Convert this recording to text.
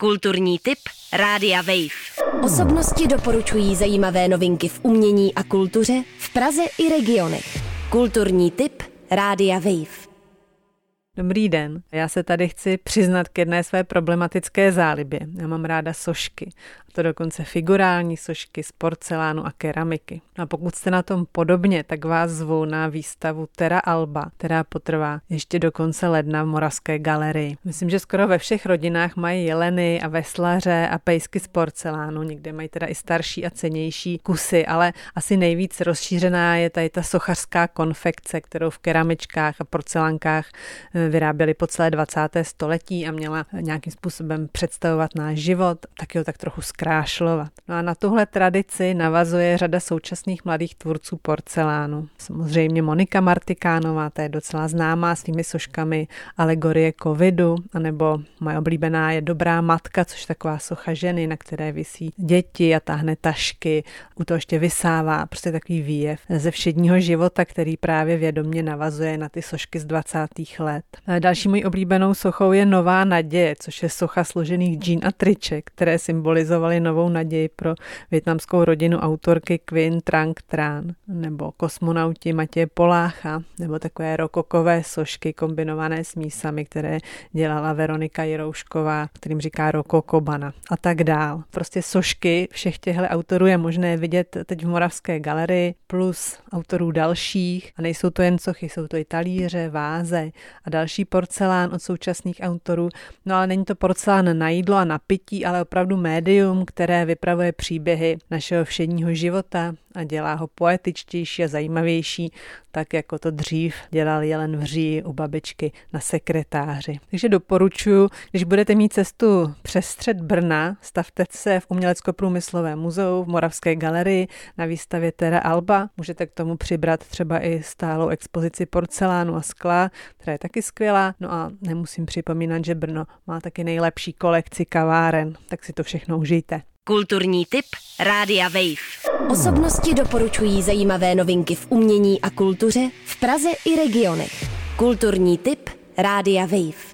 Kulturní tip Rádia Wave. Osobnosti doporučují zajímavé novinky v umění a kultuře v Praze i regionech. Kulturní tip Rádia Wave. Dobrý den, já se tady chci přiznat k jedné své problematické zálibě. Já mám ráda sošky to dokonce figurální sošky z porcelánu a keramiky. A pokud jste na tom podobně, tak vás zvu na výstavu Terra Alba, která potrvá ještě do konce ledna v Moravské galerii. Myslím, že skoro ve všech rodinách mají jeleny a veslaře a pejsky z porcelánu. Někde mají teda i starší a cenější kusy, ale asi nejvíc rozšířená je tady ta sochařská konfekce, kterou v keramičkách a porcelánkách eh, vyráběli po celé 20. století a měla nějakým způsobem představovat náš život, taky ho tak trochu zkrátit zkrášlovat. No a na tuhle tradici navazuje řada současných mladých tvůrců porcelánu. Samozřejmě Monika Martikánová, ta je docela známá svými soškami alegorie covidu, anebo moje oblíbená je Dobrá matka, což taková socha ženy, na které visí děti a táhne tašky, u toho ještě vysává, prostě takový výjev ze všedního života, který právě vědomně navazuje na ty sošky z 20. let. Další mojí oblíbenou sochou je Nová naděje, což je socha složených džín a triček, které symbolizovaly novou naději pro větnamskou rodinu autorky Quinn Trang Tran, nebo kosmonauti Matěje Polácha, nebo takové rokokové sošky kombinované s mísami, které dělala Veronika Jiroušková, kterým říká rokokobana a tak dál. Prostě sošky všech těchto autorů je možné vidět teď v Moravské galerii, plus autorů dalších. A nejsou to jen sochy, jsou to i talíře, váze a další porcelán od současných autorů. No ale není to porcelán na jídlo a na pití, ale opravdu médium, které vypravuje příběhy našeho všedního života a dělá ho poetičtější a zajímavější, tak jako to dřív dělal Jelen Vří u babičky na sekretáři. Takže doporučuji, když budete mít cestu přes střed Brna, stavte se v Umělecko-průmyslovém muzeu v Moravské galerii na výstavě Terra Alba. Můžete k tomu přibrat třeba i stálou expozici porcelánu a skla, která je taky skvělá. No a nemusím připomínat, že Brno má taky nejlepší kolekci kaváren, tak si to všechno užijte. Kulturní tip Rádia Wave. Osobnosti doporučují zajímavé novinky v umění a kultuře v Praze i regionech. Kulturní tip Rádia Wave.